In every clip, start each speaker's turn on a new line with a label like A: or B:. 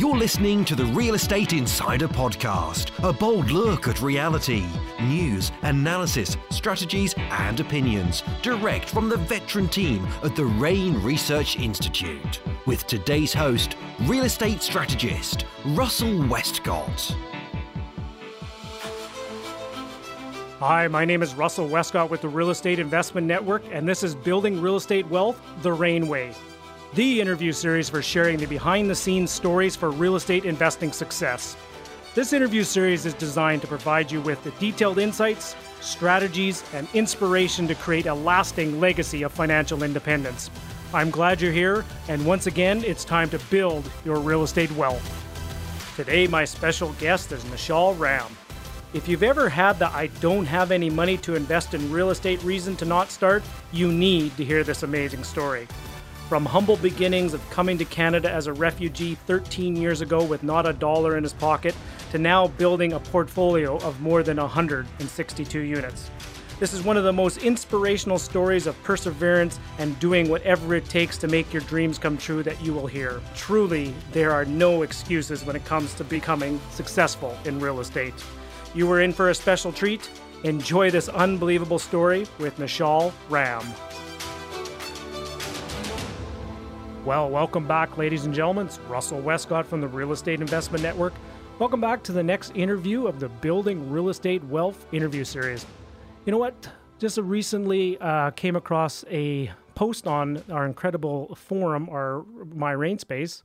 A: You're listening to the Real Estate Insider Podcast, a bold look at reality, news, analysis, strategies, and opinions, direct from the veteran team at the REIN Research Institute. With today's host, real estate strategist Russell Westcott.
B: Hi, my name is Russell Westcott with the Real Estate Investment Network, and this is Building Real Estate Wealth the REIN Way the interview series for sharing the behind the scenes stories for real estate investing success. This interview series is designed to provide you with the detailed insights, strategies, and inspiration to create a lasting legacy of financial independence. I'm glad you're here, and once again, it's time to build your real estate wealth. Today, my special guest is Nischal Ram. If you've ever had the I don't have any money to invest in real estate reason to not start, you need to hear this amazing story. From humble beginnings of coming to Canada as a refugee 13 years ago with not a dollar in his pocket, to now building a portfolio of more than 162 units. This is one of the most inspirational stories of perseverance and doing whatever it takes to make your dreams come true that you will hear. Truly, there are no excuses when it comes to becoming successful in real estate. You were in for a special treat. Enjoy this unbelievable story with Nischal Ram. Well, welcome back, ladies and gentlemen. It's Russell Westcott from the Real Estate Investment Network. Welcome back to the next interview of the Building Real Estate Wealth interview series. You know what? Just recently uh, came across a post on our incredible forum, our My REIN Space,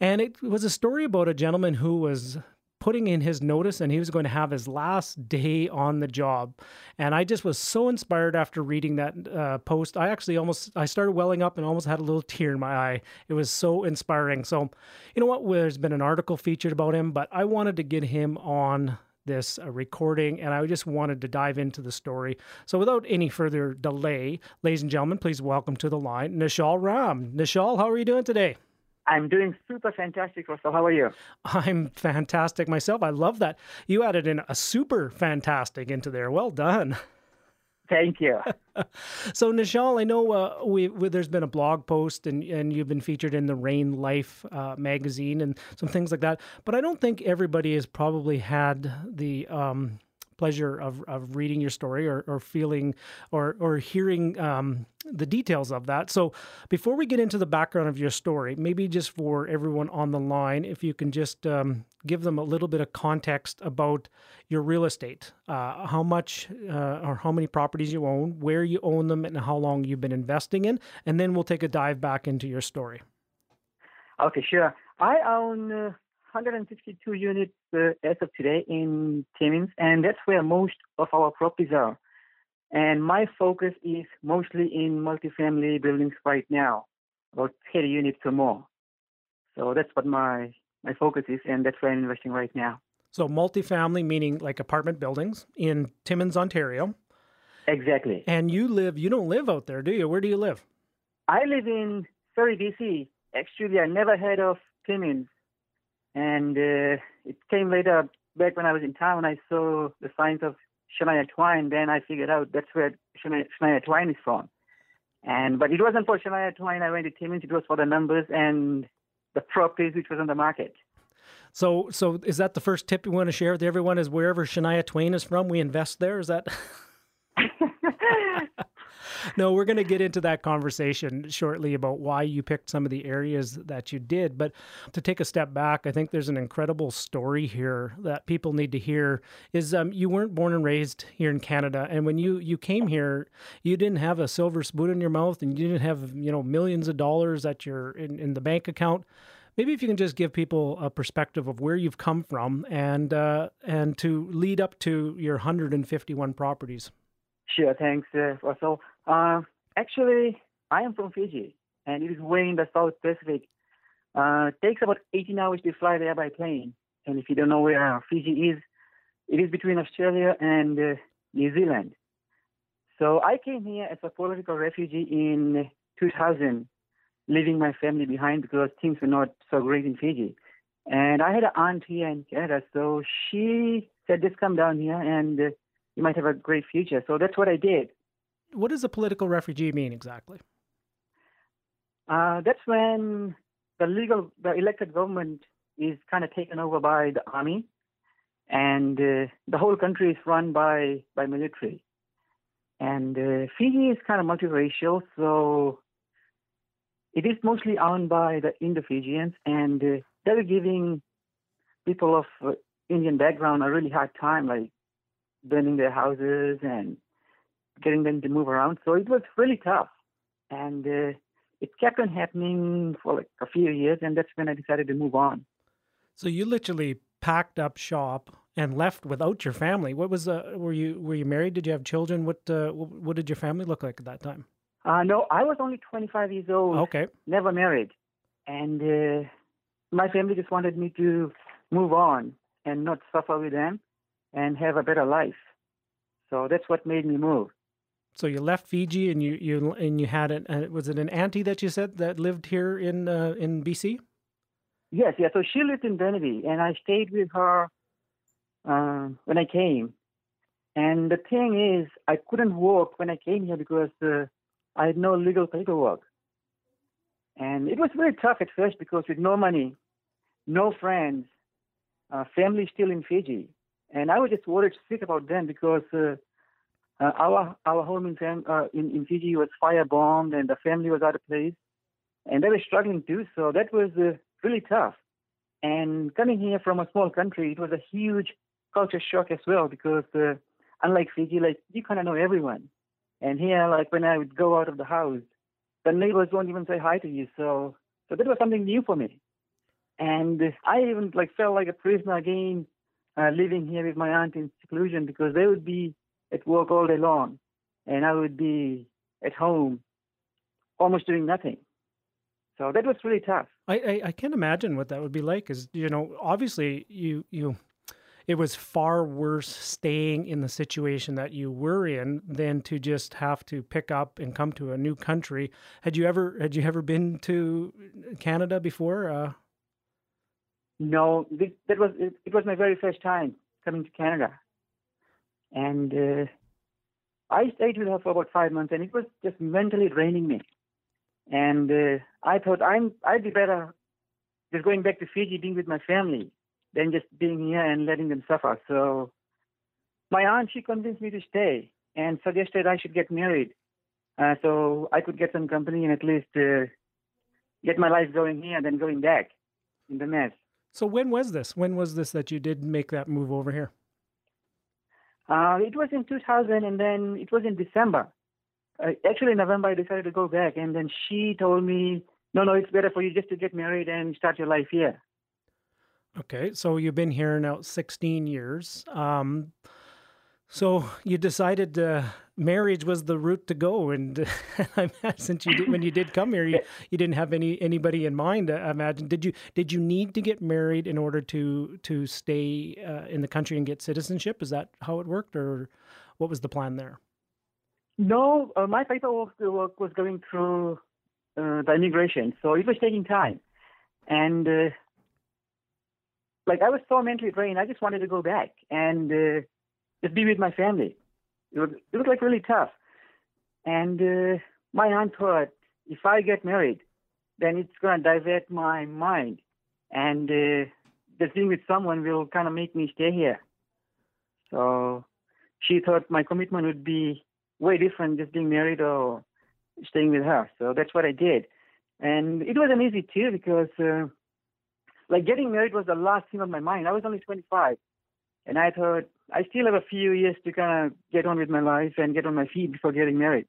B: and it was a story about a gentleman who was putting in his notice and he was going to have his last day on the job. And i just was so inspired after reading that uh, post. I actually almost i started welling up and almost had a little tear in my eye. It was so inspiring. So you know what? There's been an article featured about him but i wanted to get him on this uh, recording and i just wanted to dive into the story. So without any further delay ladies and gentlemen please welcome to the line nischal ram. Nischal how are you doing today
C: I'm doing super fantastic, Russell. How are you?
B: I'm fantastic myself. I love that. You added in a super fantastic into there. Well done.
C: Thank you.
B: so, Nischal, I know uh, we, we, there's been a blog post and, and you've been featured in the REIN Life uh, magazine and some things like that. But I don't think everybody has probably had the um, pleasure of, of reading your story or, or feeling or, or hearing um, the details of that. So, before we get into the background of your story, maybe just for everyone on the line, if you can just um, give them a little bit of context about your real estate, uh, how much uh, or how many properties you own, where you own them, and how long you've been investing in, and then we'll take a dive back into your story.
C: Okay, sure. I own uh, 162 units uh, as of today in Timmins, and that's where most of our properties are. And my focus is mostly in multifamily buildings right now, about 30 units or more. So that's what my my focus is, and that's where I'm investing right now.
B: So multifamily, meaning like apartment buildings in Timmins, Ontario.
C: Exactly.
B: And you live, you don't live out there, do you? Where do you live?
C: I live in Surrey, BC. Actually, I never heard of Timmins. And uh, it came later, back when I was in town, I saw the signs of Shania Twain. Then I figured out that's where Shania, Shania Twain is from. And but it wasn't for Shania Twain. I went to Timmins. It was for the numbers and the properties which was on the market.
B: So, so is that the first tip you want to share with everyone? Is wherever Shania Twain is from, we invest there? Is that? no, we're going to get into that conversation shortly about why you picked some of the areas that you did. But to take a step back, I think there's an incredible story here that people need to hear. Is um, you weren't born and raised here in Canada, and when you you came here, you didn't have a silver spoon in your mouth, and you didn't have you know millions of dollars at your in, in the bank account maybe if you can just give people a perspective of where you've come from and uh, and to lead up to your 151 properties.
C: Sure, thanks, uh, Russell. Uh, actually, I am from Fiji, and it is way in the South Pacific. Uh, takes about 18 hours to fly there by plane. And if you don't know where Fiji is, it is between Australia and uh, New Zealand. So I came here as a political refugee in 2000, leaving my family behind because things were not so great in Fiji. And I had an aunt here in Canada, so she said, just come down here and uh, you might have a great future. So that's what I did.
B: What does a political refugee mean exactly?
C: Uh, that's when the legal, the elected government is kind of taken over by the army, and uh, the whole country is run by by military. And uh, Fiji is kind of multiracial, so it is mostly owned by the Indo-Fijians, and uh, they're giving people of uh, Indian background a really hard time, like burning their houses and getting them to move around. So it was really tough, and uh, it kept on happening for like a few years, and that's when I decided to move on.
B: So you literally packed up shop and left without your family. What was uh, were you were you married? Did you have children? What uh, what did your family look like at that time?
C: Uh, no, I was only 25 years old.
B: Okay.
C: Never married, and uh, my family just wanted me to move on and not suffer with them, and have a better life. So that's what made me move.
B: So you left Fiji and you you and you had it. Uh, was it an auntie that you said that lived here in uh, in BC?
C: Yes, yeah. So she lived in Burnaby, and I stayed with her uh, when I came. And the thing is, I couldn't work when I came here because uh, I had no legal paperwork. And it was very tough at first because with no money, no friends, uh, family still in Fiji, and I was just worried sick about them because uh, our our home in, uh, in in Fiji was firebombed and the family was out of place, and they were struggling too. So that was uh, really tough. And coming here from a small country, it was a huge culture shock as well because uh, unlike Fiji, like you kind of know everyone, and here, like when I would go out of the house, the neighbors won't even say hi to you. So so that was something new for me, and I even like felt like a prisoner again, uh, living here with my aunt in seclusion because they would be at work all day long, and I would be at home, almost doing nothing. So that was really tough.
B: I, I, I can't imagine what that would be like. Because you know, obviously, you you it was far worse staying in the situation that you were in than to just have to pick up and come to a new country. Had you ever had you ever been to Canada before? Uh...
C: No, this, that was it, it, was my very first time coming to Canada, and uh, I stayed with her for about five months, and it was just mentally draining me. And uh, I thought I'm I'd be better just going back to Fiji, being with my family, than just being here and letting them suffer. So my aunt, she convinced me to stay and suggested I should get married. Uh, so I could get some company and at least uh, get my life going here then going back in the mess.
B: So when was this? When was this that you did make that move over here?
C: Uh, it was in 2000 and then it was in December. Uh, actually, in November, I decided to go back and then she told me, no, no, it's better for you just to get married and start your life here.
B: Okay, so you've been here now 16 years. Um, so you decided uh, marriage was the route to go, and since you did, when you did come here, you, you didn't have any anybody in mind. I imagine did you did you need to get married in order to to stay uh, in the country and get citizenship? Is that how it worked, or what was the plan there?
C: No, uh, my paperwork was going through uh, the immigration, so it was taking time, and uh, like I was so mentally drained. I just wanted to go back and just be with my family. It was it was like really tough. And uh, my aunt thought if I get married, then it's gonna divert my mind, and uh, just being with someone will kind of make me stay here. So she thought my commitment would be way different just being married or staying with her. So that's what I did. And it wasn't easy too because uh, like getting married was the last thing on my mind. I was only 25, and I thought I still have a few years to kind of get on with my life and get on my feet before getting married.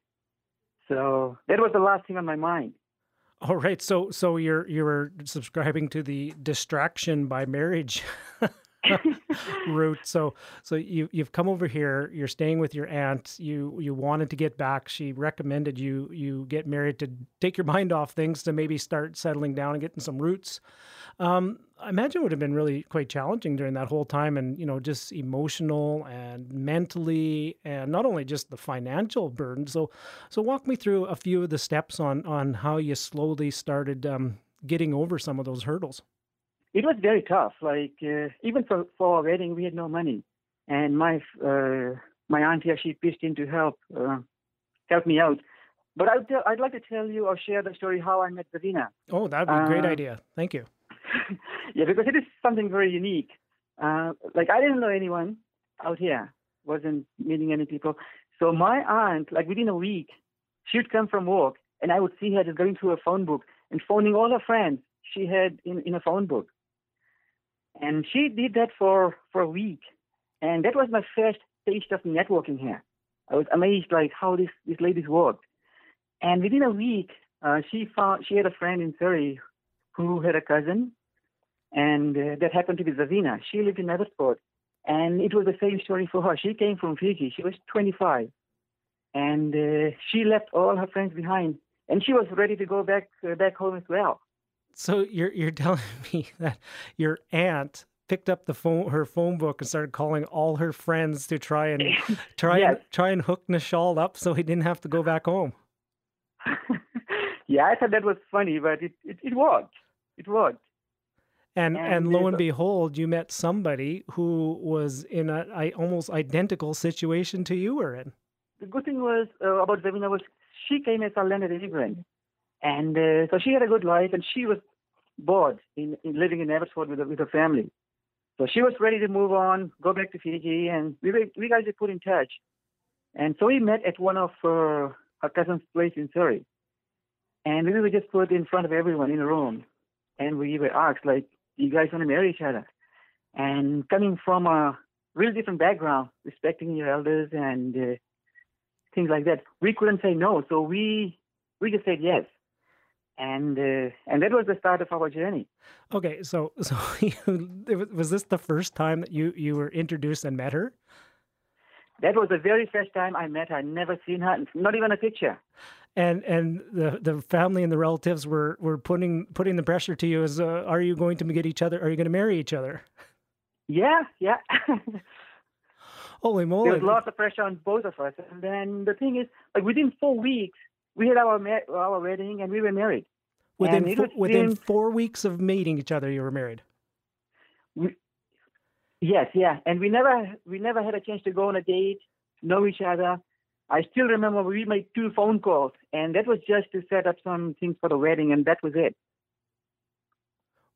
C: So that was the last thing on my mind.
B: All right, so so you're you're subscribing to the distraction by marriage route. So so you you've come over here. You're staying with your aunt. You you wanted to get back. She recommended you you get married to take your mind off things to maybe start settling down and getting some roots. Um, I imagine it would have been really quite challenging during that whole time, and you know, just emotional and mentally, and not only just the financial burden. So, so walk me through a few of the steps on on how you slowly started um, getting over some of those hurdles.
C: It was very tough. Like uh, even for for our wedding, we had no money, and my uh, my auntie actually pitched in to help uh, help me out. But I'd, I'd like to tell you or share the story how I met Davina.
B: Oh, that'd be a great uh, idea. Thank you.
C: yeah, because it is something very unique. Uh, like I didn't know anyone out here, wasn't meeting any people. So my aunt, like within a week, she would come from work, and I would see her just going through her phone book and phoning all her friends she had in, in a phone book. And she did that for, for a week. And that was my first taste of networking here. I was amazed like how this, this ladies worked. And within a week, uh, she found she had a friend in Surrey who had a cousin, and uh, that happened to be Zavina. She lived in Abbotsford, and it was the same story for her. She came from Fiji. She was 25, and uh, she left all her friends behind, and she was ready to go back uh, back home as well.
B: So you're you're telling me that your aunt picked up the phone her phone book and started calling all her friends to try and try
C: Yes.
B: and try and hook Nischal up so he didn't have to go back home.
C: yeah, I thought that was funny, but it, it, it worked. It worked.
B: And and,
C: And
B: lo and behold, you met somebody who was in a I, almost identical situation to you were in.
C: The good thing was uh, about Zavina was she came as a landed immigrant, and uh, so she had a good life, and she was bored in, in living in Abbotsford with, with her family. So she was ready to move on, go back to Fiji, and we we guys were put in touch. And so we met at one of uh, her cousin's place in Surrey, and we were just put in front of everyone in a room, and we were asked like, "Do you guys want to marry each other?" And coming from a really different background, respecting your elders and uh, things like that. We couldn't say no, so we we just said yes, and uh, and that was the start of our journey.
B: Okay, so so was this the first time that you you were introduced and met her?
C: That was the very first time I met her. I'd never seen her, not even a picture.
B: And and the the family and the relatives were were putting putting the pressure to you as uh, are you going to get each other? Are you going to marry each other?
C: Yeah, yeah.
B: Holy moly!
C: there was lots of pressure on both of us, and then the thing is, like within four weeks, we had our ma- our wedding and we were married.
B: Within
C: and it
B: fo-
C: was
B: within four weeks of meeting each other, you were married.
C: We, yes, yeah, and we never we never had a chance to go on a date, know each other. I still remember we made two phone calls, and that was just to set up some things for the wedding, and that was it.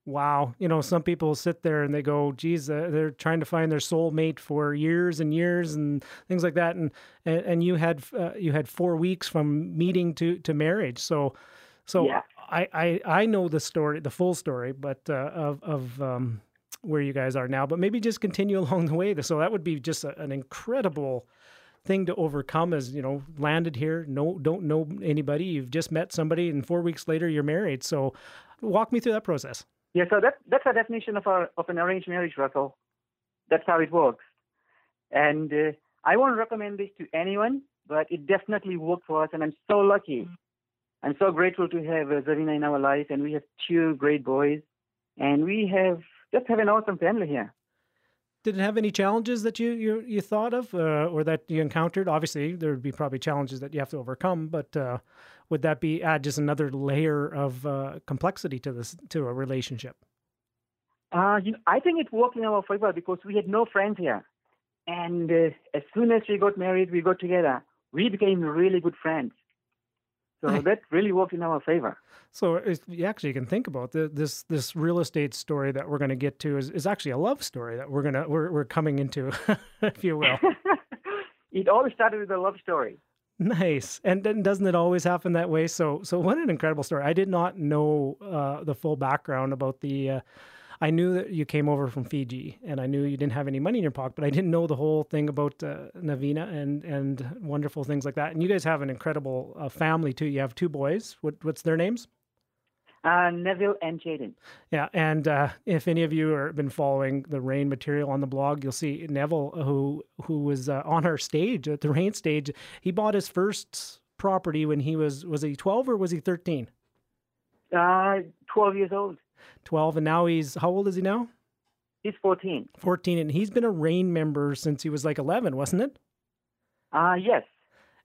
B: Wow, you know, some people sit there and they go, "Geez, uh, they're trying to find their soulmate for years and years and things like that." And and, and you had uh, you had four weeks from meeting to to marriage. So, so
C: Yeah.
B: I, I I know the story, the full story, but uh, of of um, where you guys are now. But maybe just continue along the way. So that would be just a, an incredible thing to overcome. As you know, landed here, no don't know anybody. You've just met somebody, and four weeks later you're married. So, walk me through that process.
C: Yeah, so that that's a definition of a of an arranged marriage, Russell. That's how it works. And uh, I won't recommend this to anyone, but it definitely worked for us, and I'm so lucky. I'm so grateful to have uh, Zarina in our life, and we have two great boys, and we have just have an awesome family here.
B: Did it have any challenges that you you, you thought of uh, or that you encountered? Obviously, there would be probably challenges that you have to overcome, but uh, would that be add just another layer of uh, complexity to this to a relationship?
C: Uh, you know, I think it worked in our favor because we had no friends here, and uh, as soon as we got married, we got together. We became really good friends. So
B: Nice.
C: that really worked in our favor.
B: So you actually can think about the, this this real estate story that we're going to get to is, is actually a love story that we're gonna we're we're coming into, if you will.
C: it all started with a love story.
B: Nice. And then doesn't it always happen that way? So so what an incredible story. I did not know uh, the full background about the uh, I knew that you came over from Fiji and I knew you didn't have any money in your pocket, but I didn't know the whole thing about uh, Navina and and wonderful things like that. And you guys have an incredible uh, family too. You have two boys. What what's their names?
C: Uh, Neville and Jaden.
B: Yeah, and uh, if any of you have been following the REIN material on the blog, you'll see Neville, who who was uh, on our stage at the REIN stage. He bought his first property when he was was he twelve or was he thirteen?
C: Uh, 12 years old.
B: Twelve, and now he's how old is he now?
C: He's 14.
B: Fourteen, and he's been a REIN member since he was like eleven, wasn't it?
C: Uh, yes.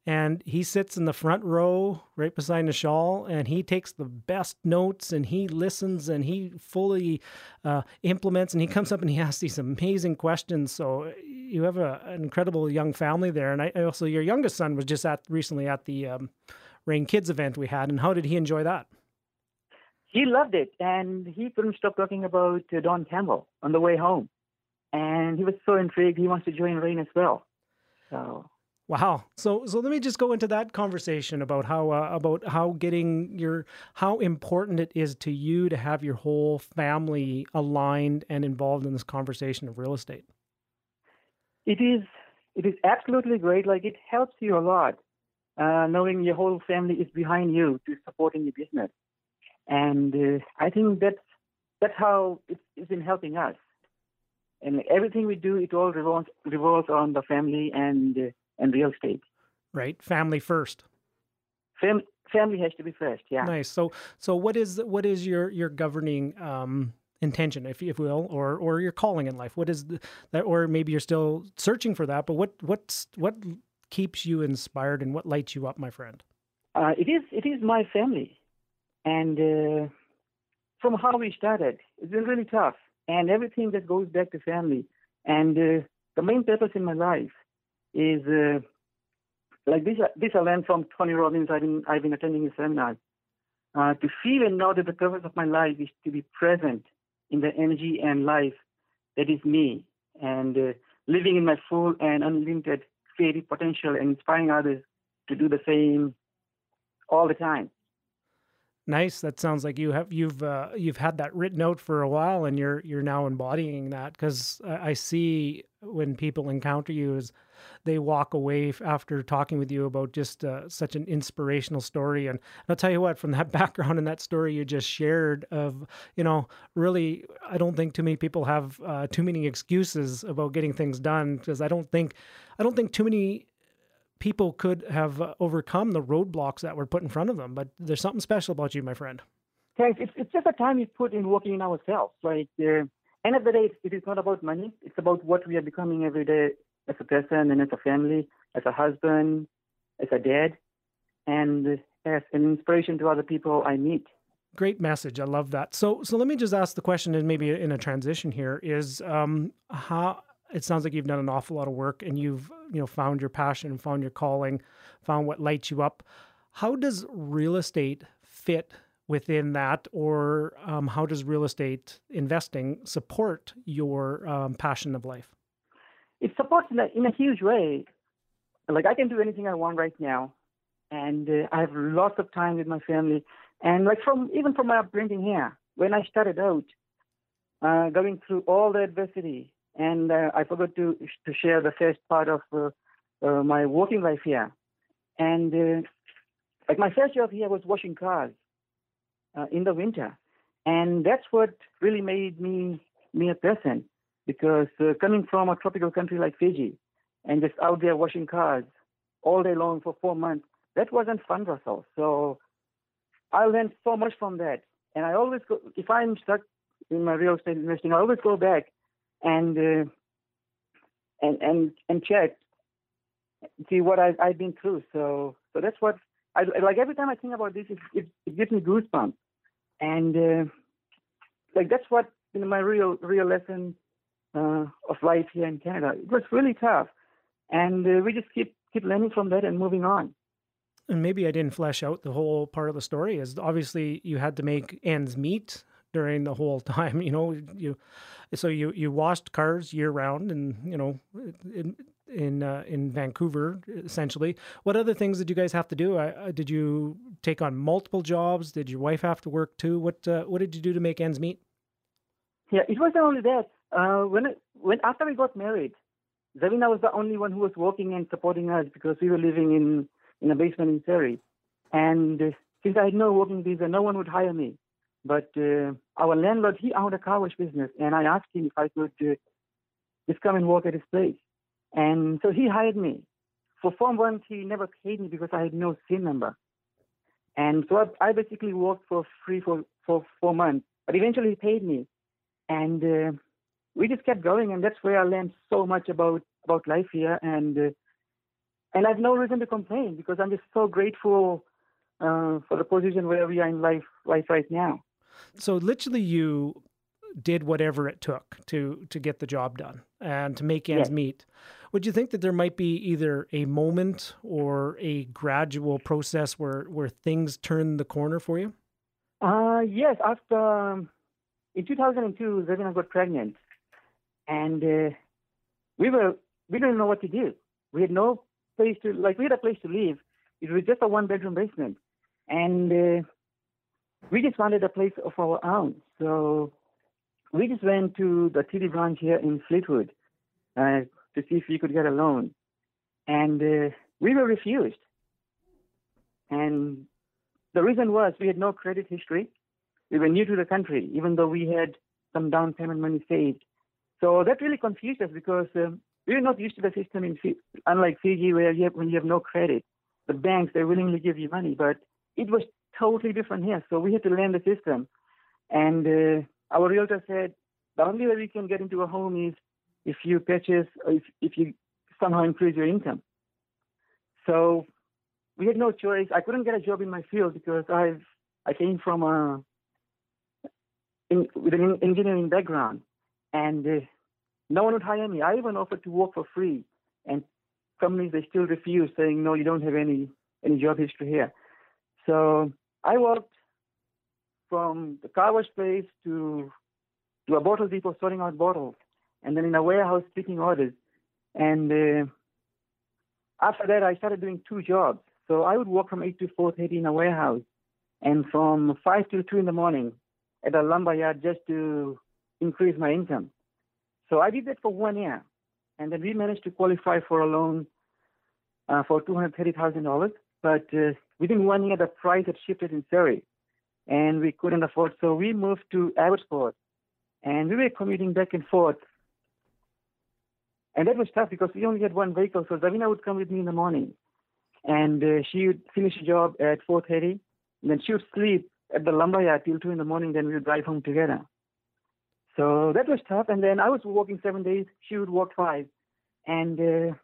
B: and he sits in the front row right beside Nischal and he takes the best notes and he listens and he fully uh, implements and he comes up and he asks these amazing questions so you have a, an incredible young family there and I I also your youngest son was just at recently at the um, REIN Kids event we had and how did he enjoy that
C: he loved it, and he couldn't stop talking about uh, Don Campbell on the way home, and he was so intrigued. He wants to join REIN as well. So
B: Wow. So so let me just go into that conversation about how uh, about how getting your how important it is to you to have your whole family aligned and involved in this conversation of real estate.
C: It is it is absolutely great. Like it helps you a lot, uh, knowing your whole family is behind you to supporting your business, and uh, I think that's that's how it's, it's been helping us. And everything we do, it all revolves revolves on the family and uh, and real estate.
B: Right, family first.
C: Fam- family has to be first. Yeah.
B: Nice. So, so what is what is your your governing um, intention, if you will, or or your calling in life? What is the, that, or maybe you're still searching for that? But what what's what keeps you inspired and what lights you up, my friend?
C: Uh, it is it is my family, and uh, from how we started, it's been really tough, and everything that goes back to family. And uh, the main purpose in my life is uh, like this. This I learned from Tony Robbins. I've been I've been attending his seminars. Uh, to feel and know that the purpose of my life is to be present in the energy and life that is me, and uh, living in my full and unlimited creative potential, and inspiring others to do the same all the time.
B: Nice. That sounds like you have you've uh, you've had that written out for a while, and you're you're now embodying that. Because I see when people encounter you, is they walk away after talking with you about just uh, such an inspirational story. And I'll tell you what, from that background and that story you just shared, of you know, really, I don't think too many people have uh, too many excuses about getting things done. Because I don't think I don't think too many people could have uh, overcome the roadblocks that were put in front of them. But there's something special about you, my friend.
C: Thanks. It's, it's just a time we put in working in ourselves. Like, uh, end of the day, it is not about money. It's about what we are becoming every day as a person and as a family, as a husband, as a dad, and as an inspiration to other people I meet.
B: Great message. I love that. So, so let me just ask the question, and maybe in a transition here is um, how it sounds like you've done an awful lot of work and you've you know found your passion found your calling found what lights you up. How does real estate fit within that? Or um, how does real estate investing support your um, passion of life?
C: It supports in a, in a huge way. Like i can do anything i want right now. And uh, i have lots of time with my family. And like from even from my upbringing here when i started out uh, going through all the adversity and uh, I forgot to to share the first part of uh, uh, my working life here. And uh, like my first job here was washing cars uh, in the winter, and that's what really made me me a person. Because coming from a tropical country like Fiji, and just out there washing cars all day long for four months, that wasn't fun, Russell. So I learned so much from that. And I always go, if I'm stuck in my real estate investing, I always go back and uh, and and and check see what I've, I've been through. So so that's what I like. Every time I think about this, it, it, it gives me goosebumps, and uh, like that's what you know, my real real lesson uh, of life here in Canada. It was really tough, and uh, we just keep keep learning from that and moving on.
B: And maybe I didn't flesh out the whole part of the story. Is obviously you had to make ends meet during the whole time. You know, you so you you washed cars year round, and you know, in in uh, in Vancouver essentially. What other things did you guys have to do? Uh, did you take on multiple jobs? Did your wife have to work too? What uh, what did you do to make ends meet?
C: Yeah, it wasn't only that. Uh, when it, when after we got married, Zavina was the only one who was working and supporting us because we were living in in a basement in Surrey, and since I had no working visa, no one would hire me. But uh, our landlord, he owned a car wash business, and I asked him if I could uh, just come and work at his place. And so he hired me. For four months, he never paid me because I had no SIN number. And so I, I basically worked for free for, for four months. But eventually he paid me. And uh, we just kept going, and that's where I learned so much about, about life here. And uh, and I have no reason to complain because I'm just so grateful uh, for the position where we are in life, life right now.
B: So literally, you did whatever it took to to get the job done and to make ends yes. meet. Would you think that there might be either a moment or a gradual process where where things turn the corner for you?
C: Uh, yes, after um, in 2002, Zavina got pregnant, and uh, we were we didn't know what to do. We had no place to like we had a place to live. It was just a one bedroom basement, and uh, we just wanted a place of our own. So we just went to the TD branch here in Fleetwood uh, to see if we could get a loan, and uh, we were refused. And the reason was we had no credit history. We were new to the country, even though we had some down payment money saved. So that really confused us because um, we were not used to the system in Fiji, unlike Fiji, where you have, when you have no credit, the banks they willingly give you money, but it was totally different here. So we had to learn the system, and uh, our realtor said the only way we can get into a home is if you purchase, or if if you somehow increase your income. So we had no choice. I couldn't get a job in my field because I've I came from a in, with an engineering background, and uh, no one would hire me. I even offered to work for free, and companies they still refused, saying no, you don't have any any job history here. So I worked from the car wash place to to a bottle depot sorting out bottles, and then in a warehouse picking orders. And uh, after that, I started doing two jobs. So I would work from 8 to 4.30 in a warehouse and from 5 to 2 in the morning at a lumber yard just to increase my income. So I did that for one year. And then we managed to qualify for a loan uh, for $230,000. But uh, within one year, the price had shifted in Surrey and we couldn't afford. So we moved to Abbotsford and we were commuting back and forth. And that was tough because we only had one vehicle. So Zavina would come with me in the morning and uh, she would finish a job at 4.30, and then she would sleep at the lumberyard till 2 in the morning, then we would drive home together. So that was tough, and then I was working seven days, she would work five, and uh,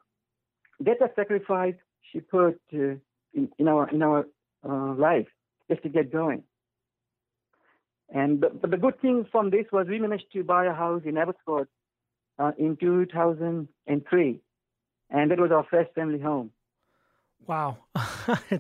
C: that's a sacrifice she put uh, in, in, our in our uh, life just to get going. And the, but the good thing from this was we managed to buy a house in Abbotsford uh, in 2003, and that was our first family home.
B: Wow.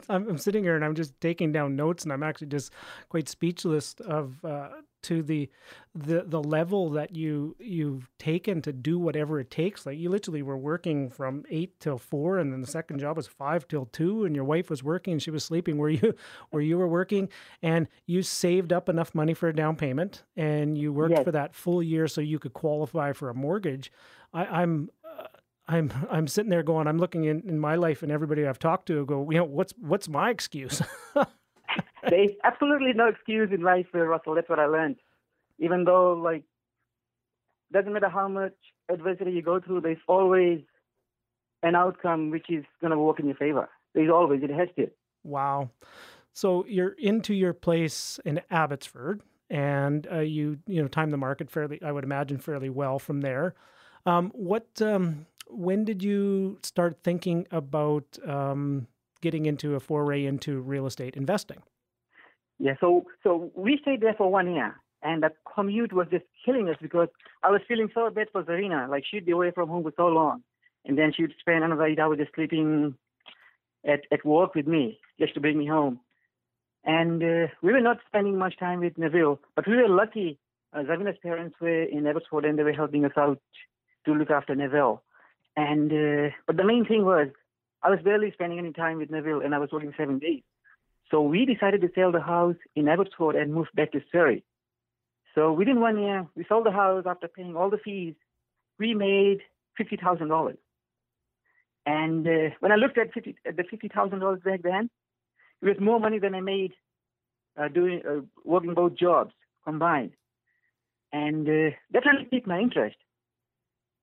B: I'm, I'm, sitting here and I'm just taking down notes and I'm actually just quite speechless of uh, to the the the level that you you've taken to do whatever it takes. Like you literally were working from eight till four and then the second job was five till two and your wife was working and she was sleeping where you where you were working and you saved up enough money for a down payment and you worked yes. for that full year so you could qualify for a mortgage. I, I'm uh, I'm I'm sitting there going, I'm looking in, in my life and everybody I've talked to go, you know, what's what's my excuse?
C: There's absolutely no excuse in life, for Russell. That's what I learned. Even though, like, doesn't matter how much adversity you go through, there's always an outcome which is going to work in your favor. There's always, it has to.
B: Wow. So you're into your place in Abbotsford, and uh, you you know time the market fairly, I would imagine, fairly well from there. Um, what um, when did you start thinking about um, getting into a foray into real estate investing?
C: Yeah, so so we stayed there for one year, and the commute was just killing us because I was feeling so bad for Zarina. Like she'd be away from home for so long, and then she'd spend another eight hours just sleeping at at work with me just to bring me home. And uh, we were not spending much time with Neville, but we were lucky. Uh, Zavina's parents were in Abbotsford, and they were helping us out to look after Neville. And uh, but the main thing was I was barely spending any time with Neville, and I was working seven days. So we decided to sell the house in Abbotsford and move back to Surrey. So within one year, we sold the house after paying all the fees. We made fifty thousand dollars. And uh, when I looked at, 50, at the fifty thousand dollars back then, it was more money than I made uh, doing uh, working both jobs combined. And uh, that really piqued my interest.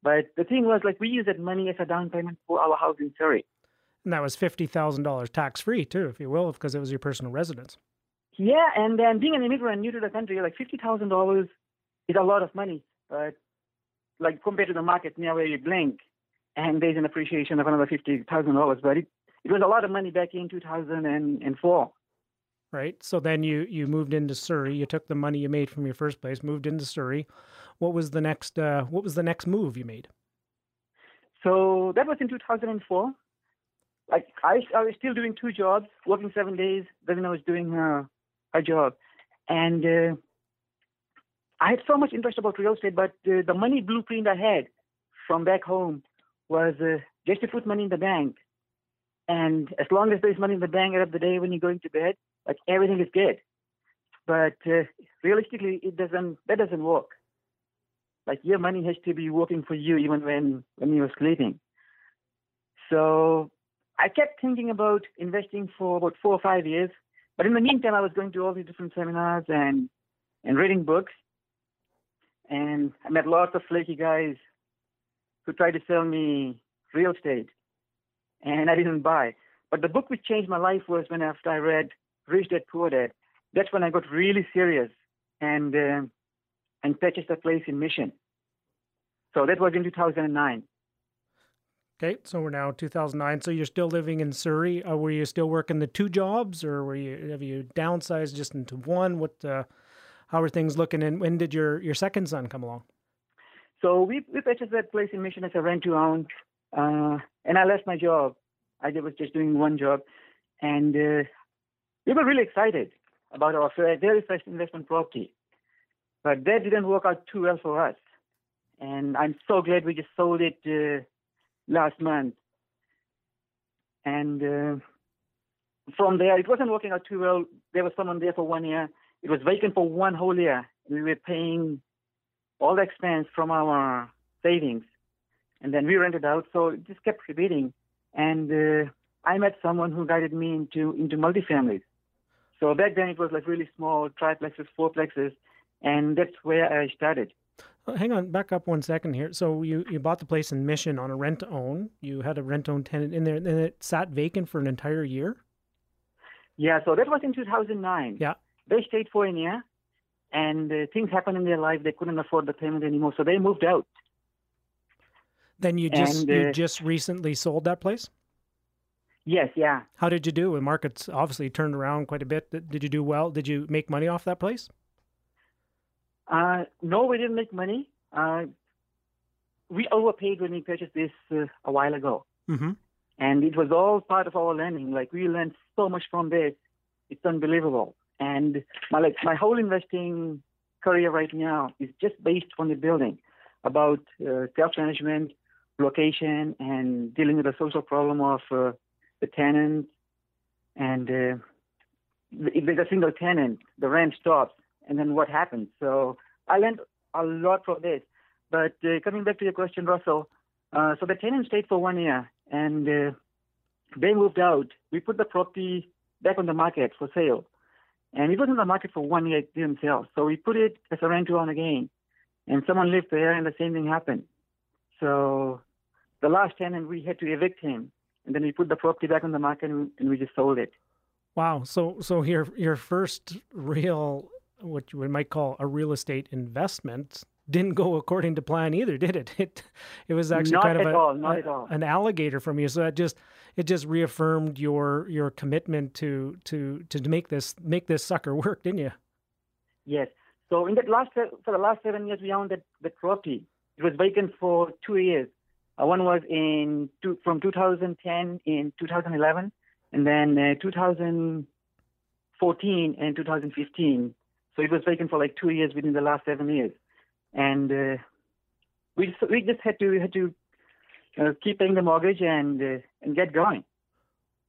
C: But the thing was, like, we used that money as a down payment for our house in Surrey.
B: And that was $50,000 tax free, too, if you will, because it was your personal residence.
C: Yeah, and then being an immigrant new to the country, like $50,000 is a lot of money. But, like, compared to the market near where you blink, and there's an appreciation of another $50,000. But it, it was a lot of money back in 2004
B: right? So then you you moved into Surrey. You took the money you made from your first place, moved into Surrey. What was the next uh, What was the next move you made?
C: So that was in 2004. Like I, I was still doing two jobs, working seven days. Then I was doing her, her job, And uh, I had so much interest about real estate, but uh, the money blueprint I had from back home was uh, just to put money in the bank. And as long as there's money in the bank at the day when you're going to bed, like everything is good. But uh, realistically, it doesn't. That doesn't work. Like your money has to be working for you even when when you're sleeping. So I kept thinking about investing for about four or five years. But in the meantime, I was going to all these different seminars and and reading books. And I met lots of flaky guys who tried to sell me real estate, and I didn't buy. But the book which changed my life was when after I read Rich Dad Poor Dad. That's when I got really serious and uh, and purchased a place in Mission. So that was in 2009.
B: Okay, so we're now 2009. So you're still living in Surrey. Uh, were you still working the two jobs, or were you have you downsized just into one? What, uh, how are things looking? And when did your your second son come along?
C: So we we purchased that place in Mission as a rent to own, uh, and I left my job. I was just doing one job, and uh, we were really excited about our very first investment property, but that didn't work out too well for us. And I'm so glad we just sold it uh, last month. And uh, from there, it wasn't working out too well. There was someone there for one year. It was vacant for one whole year. We were paying all the expense from our savings, and then we rented out. So it just kept repeating. And uh, I met someone who guided me into into multifamilies. So back then it was like really small triplexes, fourplexes, and that's where I started.
B: Uh, hang on, back up one second here. So you, you bought the place in Mission on a rent to own. You had a rent own tenant in there, and it sat vacant for an entire year.
C: Yeah, so that was in 2009.
B: Yeah,
C: they stayed for a year, and uh, things happened in their life. They couldn't afford the payment anymore, so they moved out.
B: Then you just and, uh, you just recently sold that place.
C: Yes, yeah.
B: How did you do? The market's obviously turned around quite a bit. Did you do well? Did you make money off that place?
C: Uh, no, we didn't make money. Uh, we overpaid when we purchased this uh, a while ago.
B: Mm-hmm.
C: And it was all part of our learning. Like we learned so much from this. It's unbelievable. And my like my whole investing career right now is just based on the building, about uh, self-management, location, and dealing with the social problem of uh, the tenant. And uh, if there's a single tenant, the rent stops, and then what happens? So I learned a lot from this. But uh, coming back to your question, Russell, uh, so the tenant stayed for one year, and uh, they moved out. We put the property back on the market for sale, and it was on the market for one year. It didn't sell, so we put it as a rent to own again. And someone lived there, and the same thing happened. So the last tenant, we had to evict him, and then we put the property back on the market, and, and we just sold it.
B: Wow. So so your your first real what you might call a real estate investment didn't go according to plan either, did it? It it was actually
C: not
B: kind of
C: a,
B: all,
C: a,
B: an alligator from you. So that just it just reaffirmed your your commitment to to to make this make this sucker work, didn't you?
C: Yes. So in that last for the last seven years, we owned that the property. It was vacant for two years. Uh, one was in two, from 2010 in 2011, and then uh, 2014 and 2015 so it was vacant for like two years within the last seven years, and uh, we just, we just had to had to uh, keep paying the mortgage and uh, and get going.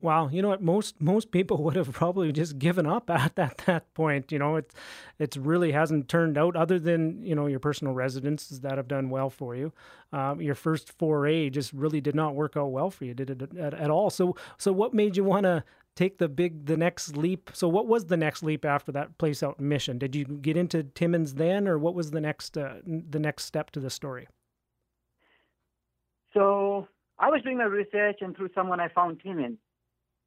B: Wow, you know what? Most most people would have probably just given up at that that point. You know, it it's really hasn't turned out. Other than you know your personal residences that have done well for you, um, your first foray just really did not work out well for you. Did it at, at all? So so what made you want to take the big the next leap so what was the next leap after that place out mission did you get into timmins then or what was the next uh, the next step to the story
C: so i was doing my research and through someone i found timmins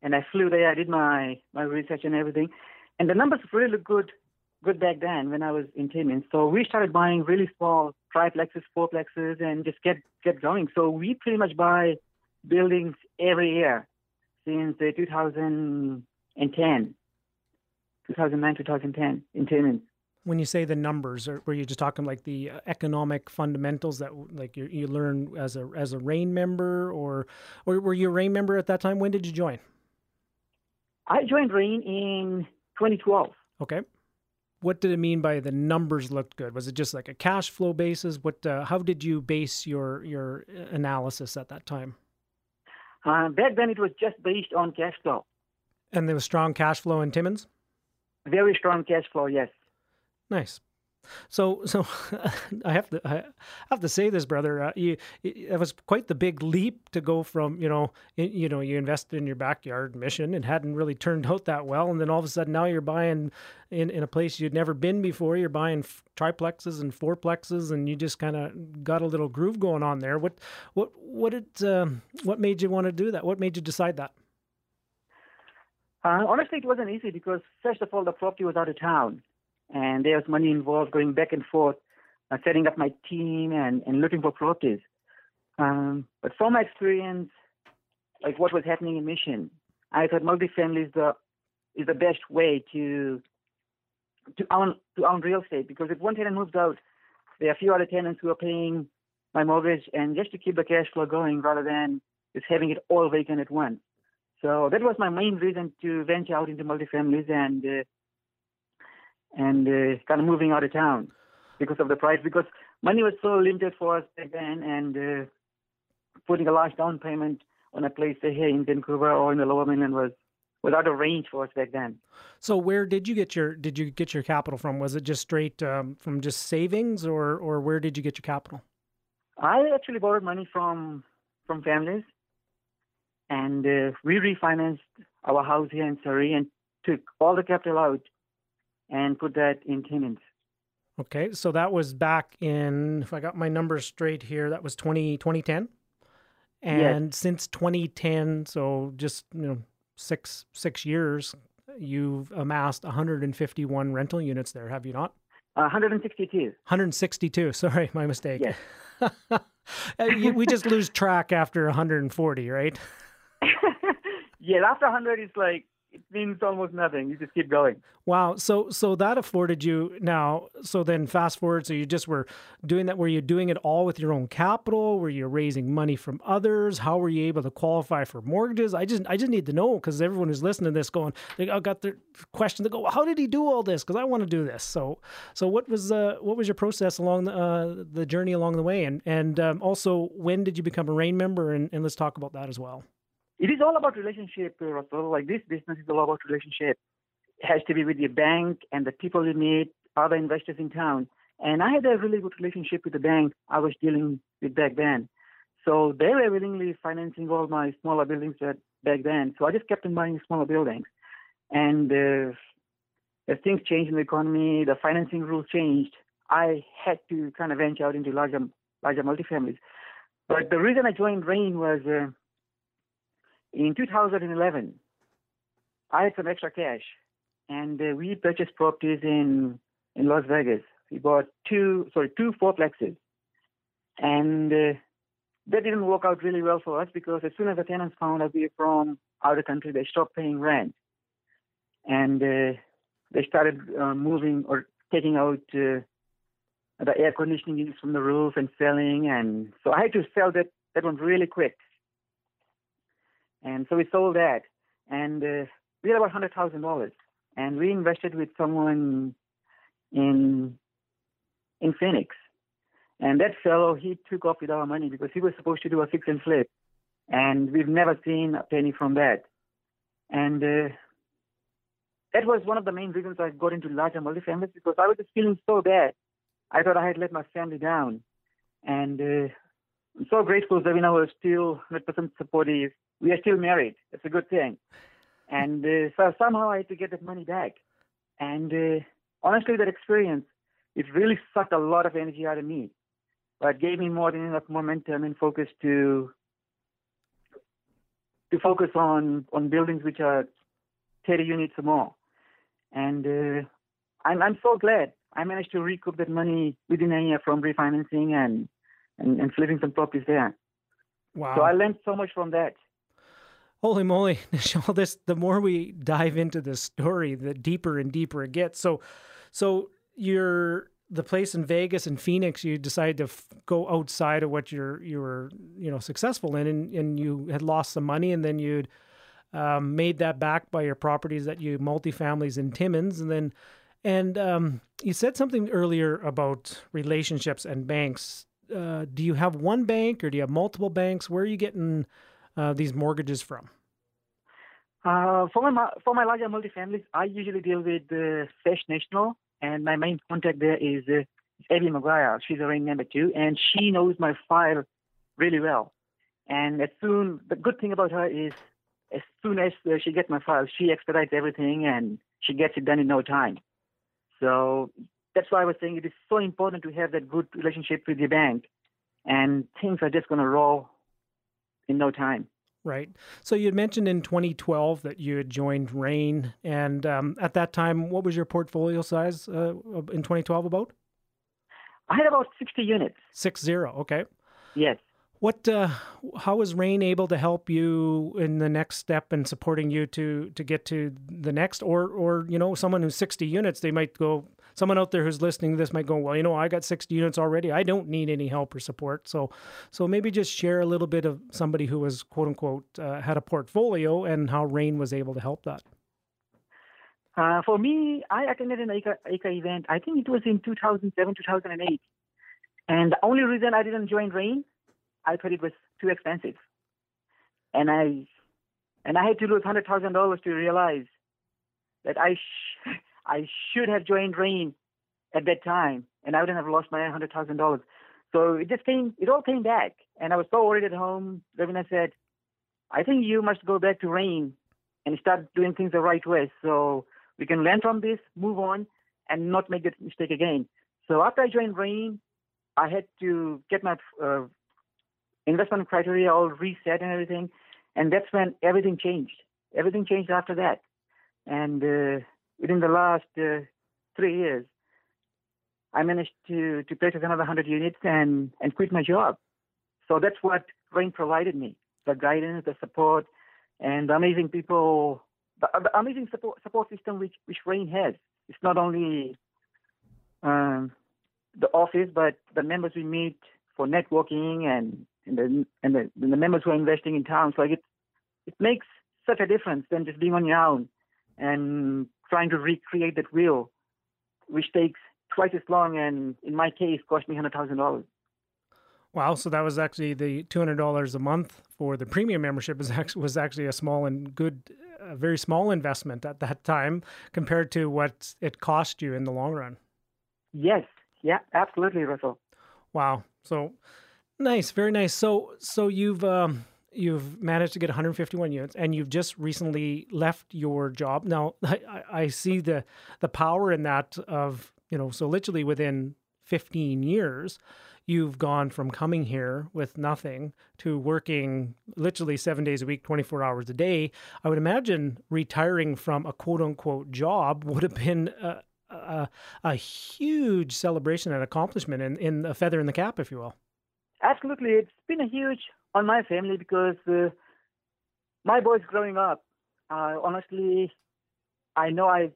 C: and i flew there i did my my research and everything and the numbers really looked good good back then when i was in timmins so we started buying really small triplexes fourplexes and just get get going so we pretty much buy buildings every year since uh, 2010, 2009, 2010 in Timmins.
B: When you say the numbers, or were you just talking like the uh, economic fundamentals that like you, you learn as a as a REIN member, or or were you a REIN member at that time? When did you join?
C: I joined REIN in 2012.
B: Okay. what did it mean by the numbers looked good? Was it just like a cash flow basis? What uh, how did you base your your analysis at that time?
C: Uh, back then, it was just based on cash flow.
B: And there was strong cash flow in Timmins.
C: Very strong cash flow, yes.
B: Nice. So, so I have to I have to say this, brother. Uh, you, it was quite the big leap to go from you know you know you invested in your backyard Mission and hadn't really turned out that well, and then all of a sudden now you're buying in in a place you'd never been before. You're buying triplexes and fourplexes, and you just kind of got a little groove going on there. What what what did uh, what made you want to do that? What made you decide that?
C: Uh, honestly, it wasn't easy because first of all, the property was out of town and there was money involved going back and forth, uh, setting up my team and, and looking for properties. Um, but from my experience, like what was happening in Mission, I thought multifamily is the is the best way to to own to own real estate because if one tenant moves out, there are a few other tenants who are paying my mortgage and just to keep the cash flow going rather than just having it all vacant at once. So that was my main reason to venture out into multifamilies and uh, and uh, kind of moving out of town because of the price. Because money was so limited for us back then, and uh, putting a large down payment on a place here in Vancouver or in the Lower Mainland was was out of range for us back then.
B: So where did you get your did you get your capital from? Was it just straight um, from just savings, or or where did you get your capital?
C: I actually borrowed money from from families, and uh, we refinanced our house here in Surrey and took all the capital out and put that in tenants.
B: Okay, so that was back in, if I got my numbers straight here, that was 20, 2010. And yes. since 2010, so just you know six six years, you've amassed 151 rental units there, have you not?
C: 162.
B: 162. Sorry, my mistake.
C: Yes.
B: Uh, we just lose track after 140, right?
C: yeah, after 100, it's like it means almost nothing. You just keep going.
B: Wow. So so that afforded you now. So then fast forward. So you just were doing that. Were you doing it all with your own capital? Were you raising money from others? How were you able to qualify for mortgages? I just I just need to know because everyone who's listening to this going, they I got their question to go, how did he do all this? Because I want to do this. So so what was uh what was your process along the uh, the journey along the way? And and um, also when did you become a REIN member? And, and let's talk about that as well
C: it is all about relationship, Russell. Like this business is all about relationship. It has to be with your bank and the people you meet, other investors in town. And I had a really good relationship with the bank I was dealing with back then. So they were willingly financing all my smaller buildings back then. So I just kept on buying smaller buildings. And uh, as things changed in the economy, the financing rules changed. I had to kind of venture out into larger, larger multifamilies. But the reason I joined REIN was uh, in 2011, I had some extra cash, and uh, we purchased properties in in Las Vegas. We bought two, sorry, two fourplexes, and uh, that didn't work out really well for us because as soon as the tenants found out we were from out of country, they stopped paying rent, and uh, they started uh, moving or taking out uh, the air conditioning units from the roof and selling, and so I had to sell that that one really quick. And so we sold that, and uh, we had about hundred thousand dollars, and we invested with someone in in Phoenix. And that fellow, he took off with our money because he was supposed to do a fix and flip, and we've never seen a penny from that. And uh, that was one of the main reasons I got into larger multifamilies because I was just feeling so bad. I thought I had let my family down, and uh, I'm so grateful that we now are still 100% supportive we are still married. It's a good thing. And uh, so somehow I had to get that money back. And uh, honestly, that experience, it really sucked a lot of energy out of me. But gave me more than enough momentum and focus to to focus on on buildings which are 30 units or more. And uh, I'm I'm so glad I managed to recoup that money within a year from refinancing and and, and flipping some properties there.
B: Wow!
C: So I learned so much from that.
B: Holy moly, Nischal, this the more we dive into this story, the deeper and deeper it gets. So so you're the place in Vegas and Phoenix, you decided to f- go outside of what you're you were you know successful in, and, and you had lost some money, and then you'd um, made that back by your properties that you multifamilies in Timmins, and then And um, you said something earlier about relationships and banks. Uh, do you have one bank or do you have multiple banks? Where are you getting uh, these mortgages from?
C: Uh, for my for my larger multifamilies, I usually deal with uh, First National, and my main contact there is uh, Abby McGuire. She's a REIN member too, and she knows my file really well. And as soon, the good thing about her is, as soon as uh, she gets my file, she expedites everything and she gets it done in no time. So that's why I was saying it is so important to have that good relationship with your bank, and things are just going to roll in no time.
B: Right. So you had mentioned in 2012 that you had joined REIN, and um, at that time, what was your portfolio size uh, in 2012 about?
C: I had about 60 units.
B: Six zero. Okay.
C: Yes.
B: What? Uh, how is REIN able to help you in the next step and supporting you to to get to the next? Or or you know, someone who's 60 units, they might go. Someone out there who's listening to this might go, well, you know, I got 60 units already. I don't need any help or support. So, so maybe just share a little bit of somebody who was quote unquote uh, had a portfolio and how REIN was able to help that.
C: Uh, for me, I attended an ACRE, ACRE event. I think it was in 2007, 2008. And the only reason I didn't join REIN, I thought it was too expensive. And I and I had to lose hundred thousand dollars to realize that I sh- I should have joined REIN at that time, and I wouldn't have lost my hundred thousand dollars. So it just came, it all came back, and I was so worried at home. Ravina said, "I think you must go back to REIN and start doing things the right way." So we can learn from this, move on, and not make that mistake again. So after I joined REIN, I had to get my uh, investment criteria all reset and everything, and that's when everything changed. Everything changed after that, and uh, within the last uh, three years, I managed to to purchase another hundred units and and quit my job. So that's what REIN provided me: the guidance, the support, and the amazing people the, the amazing support support system which which REIN has. It's not only um, the office, but the members we meet for networking and and the and the, and the members who are investing in town. So like it it makes such a difference than just being on your own and trying to recreate that wheel, which takes twice as long and in my case cost me hundred thousand dollars.
B: Wow! So that was actually the two hundred dollars a month for the premium membership was actually was actually a small and good a very small investment at that time compared to what it cost you in the long run.
C: Yes. Yeah, absolutely, Russell.
B: Wow. So nice, very nice. So so you've um, you've managed to get 151 units, and you've just recently left your job. Now I, I see the the power in that of you know so literally within 15 years you've gone from coming here with nothing to working literally seven days a week, 24 hours a day. I would imagine retiring from a quote unquote job would have been a, a, a huge celebration and accomplishment in, in a feather in the cap, if you will.
C: Absolutely. It's been a huge on my family because uh, my boys growing up, uh, honestly, I know I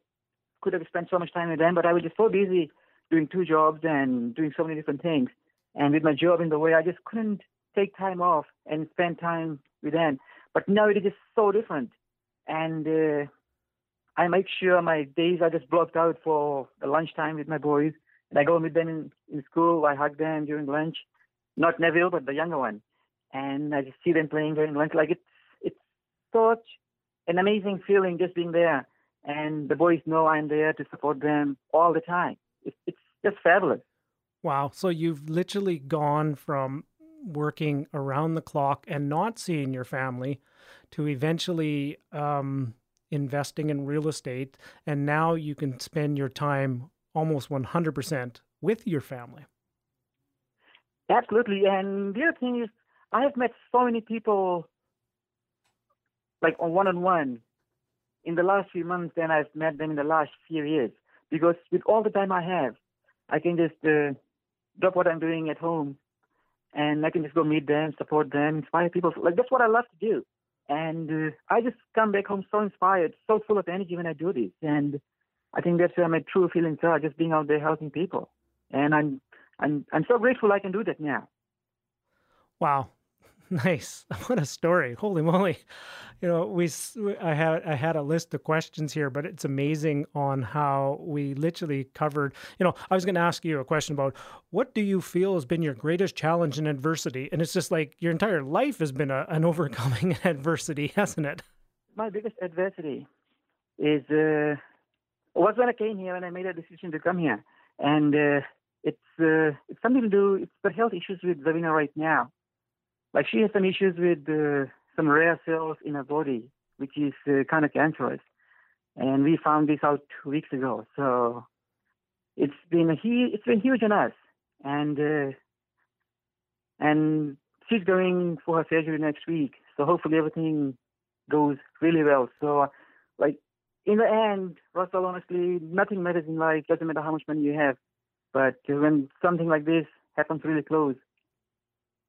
C: could have spent so much time with them, but I was just so busy doing two jobs and doing so many different things. And with my job in the way, I just couldn't take time off and spend time with them. But now it is just so different, and uh, I make sure my days are just blocked out for lunchtime with my boys, and I go with them in, in school. I hug them during lunch, not Neville, but the younger one, and I just see them playing during lunch. Like it's it's such an amazing feeling just being there, and the boys know I'm there to support them all the time. It's it's just fabulous.
B: Wow. So you've literally gone from working around the clock and not seeing your family to eventually um, investing in real estate. And now you can spend your time almost 100% with your family.
C: Absolutely. And the other thing is, I have met so many people like on one on one in the last few months than I've met them in the last few years. Because with all the time I have, I can just uh, drop what I'm doing at home, and I can just go meet them, support them, inspire people. Like that's what I love to do, and uh, I just come back home so inspired, so full of energy when I do this, and I think that's where my true feelings are, just being out there helping people, and I'm I'm I'm so grateful I can do that now.
B: Wow, Nice. What a story. Holy moly. You know, we I had I had a list of questions here, but it's amazing on how we literally covered, you know, I was going to ask you a question about what do you feel has been your greatest challenge in adversity? And it's just like your entire life has been a, an overcoming adversity, hasn't it?
C: My biggest adversity is uh was when I came here and I made a decision to come here. And uh, it's uh, it's something to do it's the health issues with Zavina right now like she has some issues with uh, some rare cells in her body, which is uh, kind of cancerous. And we found this out two weeks ago. So it's been a he- it's been huge on us. And uh, and she's going for her surgery next week. So hopefully everything goes really well. So like in the end, Russell, honestly, nothing matters in life. Doesn't matter how much money you have. But when something like this happens really close,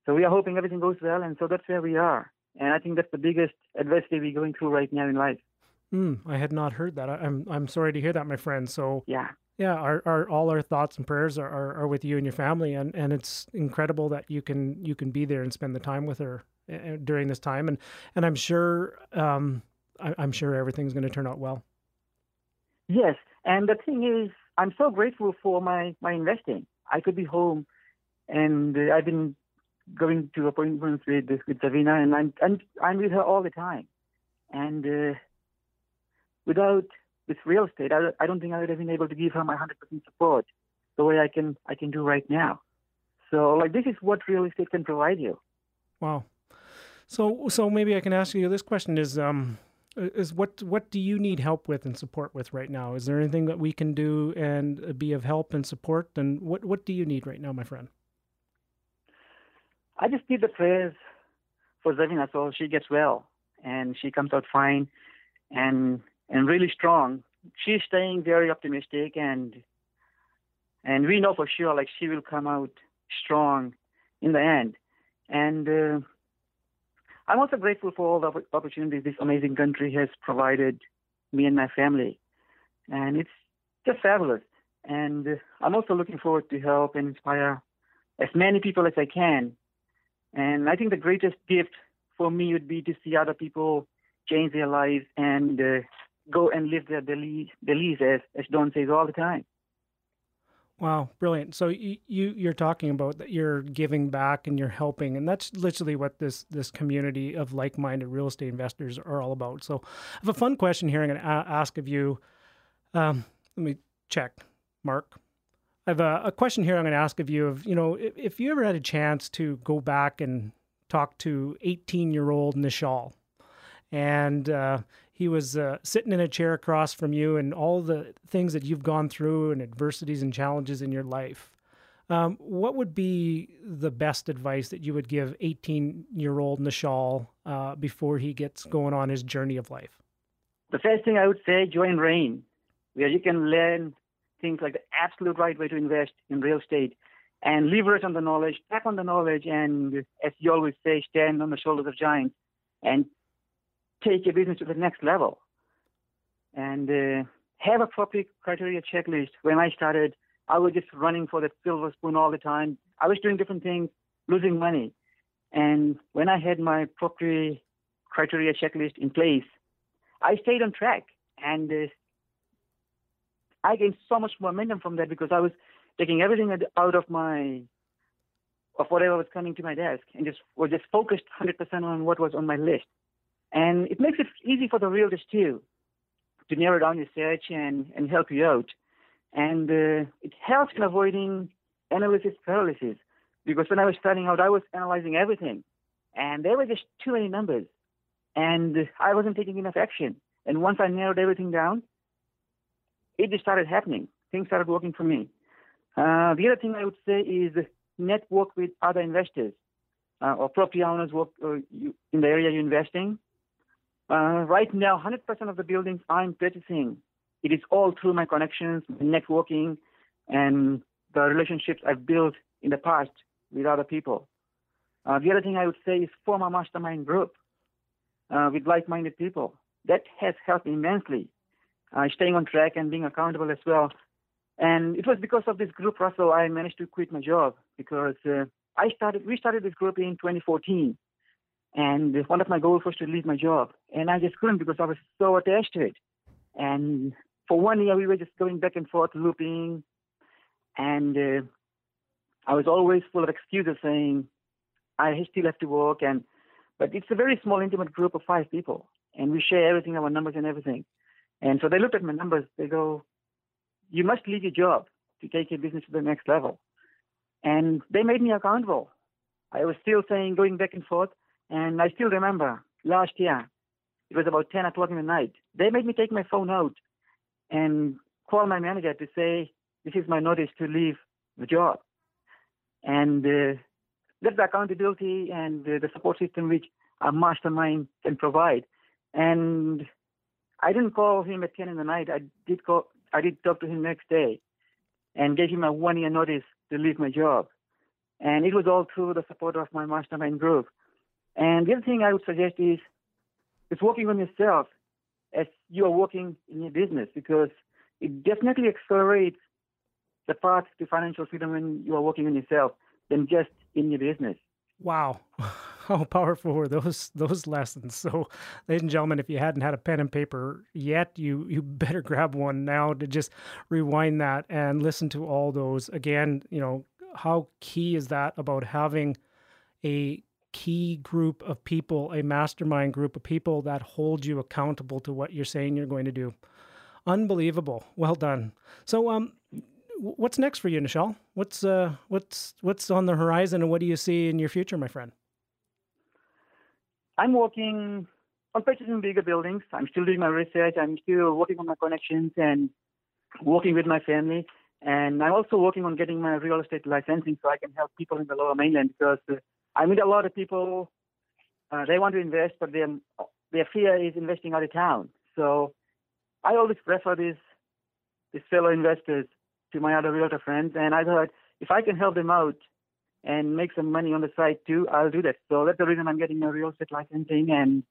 C: so we are hoping everything goes well, and so that's where we are. And I think that's the biggest adversity we're going through right now in life.
B: Mm, I had not heard that. I, am I'm sorry to hear that, my friend. So
C: yeah,
B: yeah, our, our all our thoughts and prayers are, are, are, with you and your family, and, and it's incredible that you can you can be there and spend the time with her eh, eh, during this time, and and I'm sure um, I, I'm sure everything's going to turn out well.
C: Yes, and the thing is, I'm so grateful for my my investing. I could be home, and uh, I've been going to appointments with with Zavina, and I'm I'm, I'm with her all the time. And uh, without this real estate, I, I don't think I would have been able to give her my 100% support the way I can I can do right now. So like this is what real estate can provide you.
B: Wow. So so maybe I can ask you this question is um is what what do you need help with and support with right now? Is there anything that we can do and be of help and support? And what what do you need right now, my friend?
C: I just need the prayers for Zavina so she gets well and she comes out fine and and really strong. She's staying very optimistic and and we know for sure like she will come out strong in the end. And uh, I'm also grateful for all the opportunities this amazing country has provided me and my family, and it's just fabulous. And uh, I'm also looking forward to help and inspire as many people as I can and I think the greatest gift for me would be to see other people change their lives and uh, go and live their beliefs, as, as Don says all the time.
B: Wow, brilliant! So you, you you're talking about that you're giving back and you're helping, and that's literally what this this community of like-minded real estate investors are all about. So, I have a fun question here. I'm going to ask of you. Um, let me check, Mark. I have a, a, question here I'm going to ask of you of, you know, if, if, you ever had a chance to go back and talk to 18 year old Nischal and uh, he was uh, sitting in a chair across from you and all the things that you've gone through and adversities and challenges in your life, um, what would be the best advice that you would give 18 year old Nischal uh, before he gets going on his journey of life?
C: The first thing I would say, join REIN, where you can learn things like the absolute right way to invest in real estate and leverage on the knowledge, tap on the knowledge, and as you always say, stand on the shoulders of giants and take your business to the next level. And uh, have a proper criteria checklist. When I started, I was just running for the silver spoon all the time. I was doing different things, losing money. And when I had my proper criteria checklist in place, I stayed on track and uh, I gained so much momentum from that because I was taking everything out of my of whatever was coming to my desk and just was just focused 100% on what was on my list. And it makes it easy for the realtors too to narrow down your search and, and help you out. And uh, it helps in avoiding analysis paralysis because when I was starting out, I was analyzing everything and there were just too many numbers and I wasn't taking enough action. And once I narrowed everything down, it just started happening. Things started working for me. Uh, the other thing I would say is network with other investors uh, or property owners work, uh, you, in the area you're investing. Uh, right now, 100% of the buildings I'm purchasing, it is all through my connections, networking, and the relationships I've built in the past with other people. Uh, the other thing I would say is form a mastermind group uh, with like-minded people. That has helped immensely uh, staying on track and being accountable as well. And it was because of this group, Russell, I managed to quit my job because uh, I started. We started this group in 2014, And one of my goals was to leave my job. And I just couldn't because I was so attached to it. And for one year, we were just going back and forth, looping. And uh, I was always full of excuses saying, I still have to work. And But it's a very small, intimate group of five people. And we share everything, our numbers and everything. And so they looked at my numbers. They go, you must leave your job to take your business to the next level. And they made me accountable. I was still saying, going back and forth. And I still remember last year, it was about 10 o'clock in the night. They made me take my phone out and call my manager to say, this is my notice to leave the job. And uh, that's the accountability and uh, the support system which a mastermind can provide. And I didn't call him at 10 in the night. I did call, I did talk to him next day and gave him a one year notice to leave my job. And it was all through the support of my mastermind group. And the other thing I would suggest is it's working on yourself as you are working in your business because it definitely accelerates the path to financial freedom when you are working on yourself than just in your business.
B: Wow. How powerful were those those lessons? So, ladies and gentlemen, if you hadn't had a pen and paper yet, you you better grab one now to just rewind that and listen to all those again. You know how key is that about having a key group of people, a mastermind group of people that hold you accountable to what you're saying you're going to do. Unbelievable. Well done. So, um, what's next for you, Nischal? What's uh, what's what's on the horizon, and what do you see in your future, my friend?
C: I'm working on purchasing bigger buildings. I'm still doing my research. I'm still working on my connections and working with my family. And I'm also working on getting my real estate licensing so I can help people in the lower mainland because uh, I meet a lot of people. Uh, they want to invest, but their their fear is investing out of town. So I always prefer these these fellow investors to my other realtor friends, and I thought if I can help them out and make some money on the side too, I'll do that. So that's the reason I'm getting a real estate licensing, and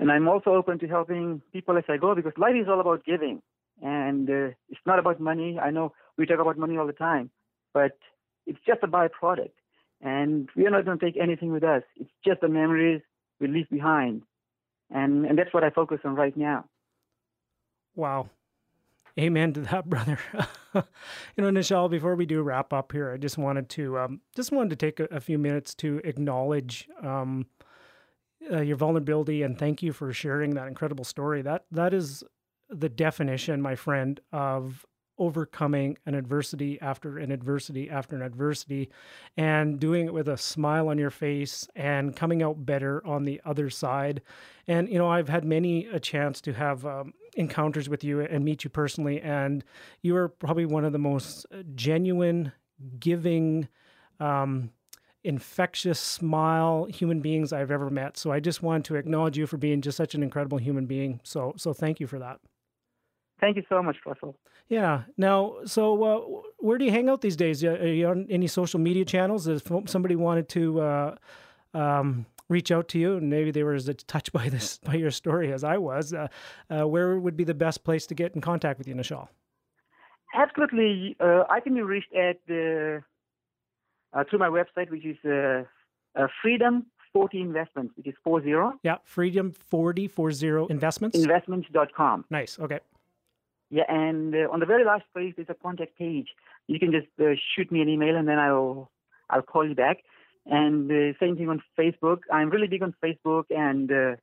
C: and I'm also open to helping people as I go because life is all about giving, and uh, it's not about money. I know we talk about money all the time, but it's just a byproduct, and we are not going to take anything with us. It's just the memories we leave behind, and and that's what I focus on right now.
B: Wow, Amen to that, brother. you know, Nischal, before we do wrap up here, I just wanted to um, just wanted to take a, a few minutes to acknowledge um, uh, your vulnerability and thank you for sharing that incredible story. That that is the definition, my friend, of overcoming an adversity after an adversity after an adversity and doing it with a smile on your face and coming out better on the other side. And, you know, I've had many a chance to have um, encounters with you and meet you personally. And you are probably one of the most genuine, giving, um, infectious smile human beings I've ever met. So I just want to acknowledge you for being just such an incredible human being. So so thank you for that.
C: Thank you so much, Russell.
B: Yeah. Now, so uh, where do you hang out these days? Are you on any social media channels? If somebody wanted to uh, um, reach out to you, and maybe they were as touched by this by your story as I was, uh, uh, where would be the best place to get in contact with you, Nischal?
C: Absolutely, uh, I can be reached at the uh, through my website, which is uh, uh, Freedom 40 Investments, which is 40.
B: Yeah, Freedom 40 40 Investments.
C: Investments.com.
B: Nice. Okay.
C: Yeah, and on the very last page, there's a contact page. You can just shoot me an email, and then I'll I'll call you back. And uh, same thing on Facebook. I'm really big on Facebook, and uh,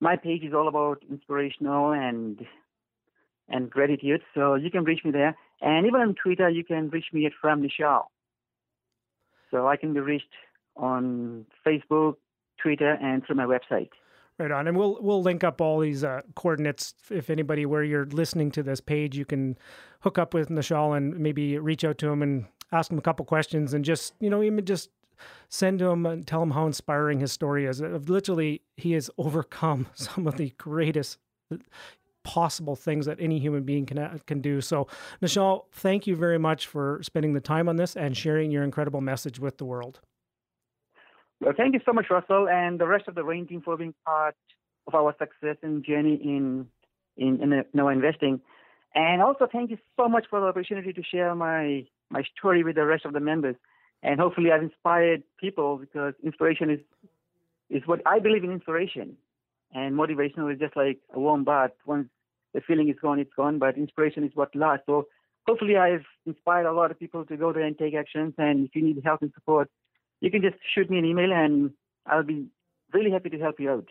C: my page is all about inspirational and and gratitude. So you can reach me there, and even on Twitter, you can reach me at From Nischal. So I can be reached on Facebook, Twitter, and through my website.
B: Right on, and we'll we'll link up all these uh, coordinates. If anybody, where you're listening to this page, you can hook up with Nischal and maybe reach out to him and ask him a couple questions, and just you know even just send to him and tell him how inspiring his story is. Uh, literally, he has overcome some of the greatest uh, possible things that any human being can uh, can do. So, Nischal, thank you very much for spending the time on this and sharing your incredible message with the world.
C: Well, thank you so much, Russell, and the rest of the REIN team for being part of our success and journey in in, in, investing. And also, thank you so much for the opportunity to share my my story with the rest of the members and hopefully I've inspired people because inspiration is it's what I believe in inspiration. And motivational is just like a warm bath. Once the feeling is gone, it's gone. But inspiration is what lasts. So hopefully, I've inspired a lot of people to go there and take actions. And if you need help and support, you can just shoot me an email, and I'll be really happy to help you out.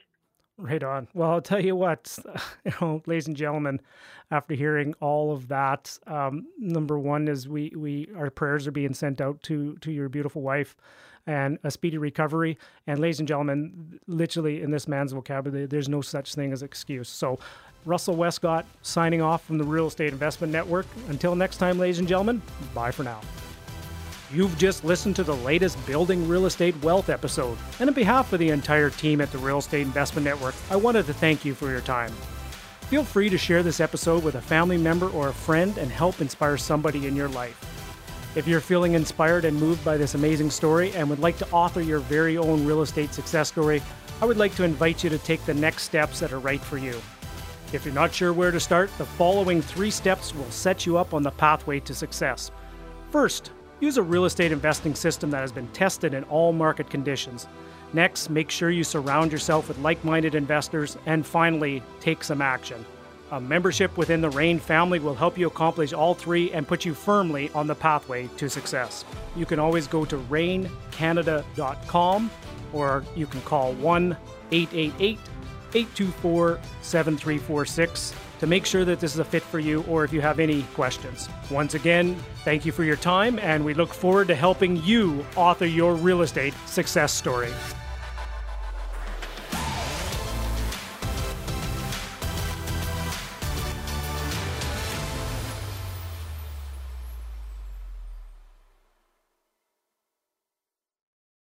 B: Right on. Well, I'll tell you what, you know, ladies and gentlemen, after hearing all of that, um, number one is we we our prayers are being sent out to to your beautiful wife, and a speedy recovery. And ladies and gentlemen, literally in this man's vocabulary, there's no such thing as excuse. So, Russell Westcott signing off from the Real Estate Investment Network. Until next time, ladies and gentlemen, bye for now. You've just listened to the latest Building Real Estate Wealth episode, and on behalf of the entire team at the Real Estate Investment Network, I wanted to thank you for your time. Feel free to share this episode with a family member or a friend and help inspire somebody in your life. If you're feeling inspired and moved by this amazing story and would like to author your very own real estate success story, I would like to invite you to take the next steps that are right for you. If you're not sure where to start, the following three steps will set you up on the pathway to success. First, Use a real estate investing system that has been tested in all market conditions. Next, make sure you surround yourself with like minded investors. And finally, take some action. A membership within the REIN family will help you accomplish all three and put you firmly on the pathway to success. You can always go to reincanada.com or you can call 1 888 824 7346 to make sure that this is a fit for you or if you have any questions. Once again, thank you for your time, and we look forward to helping you author your real estate success story.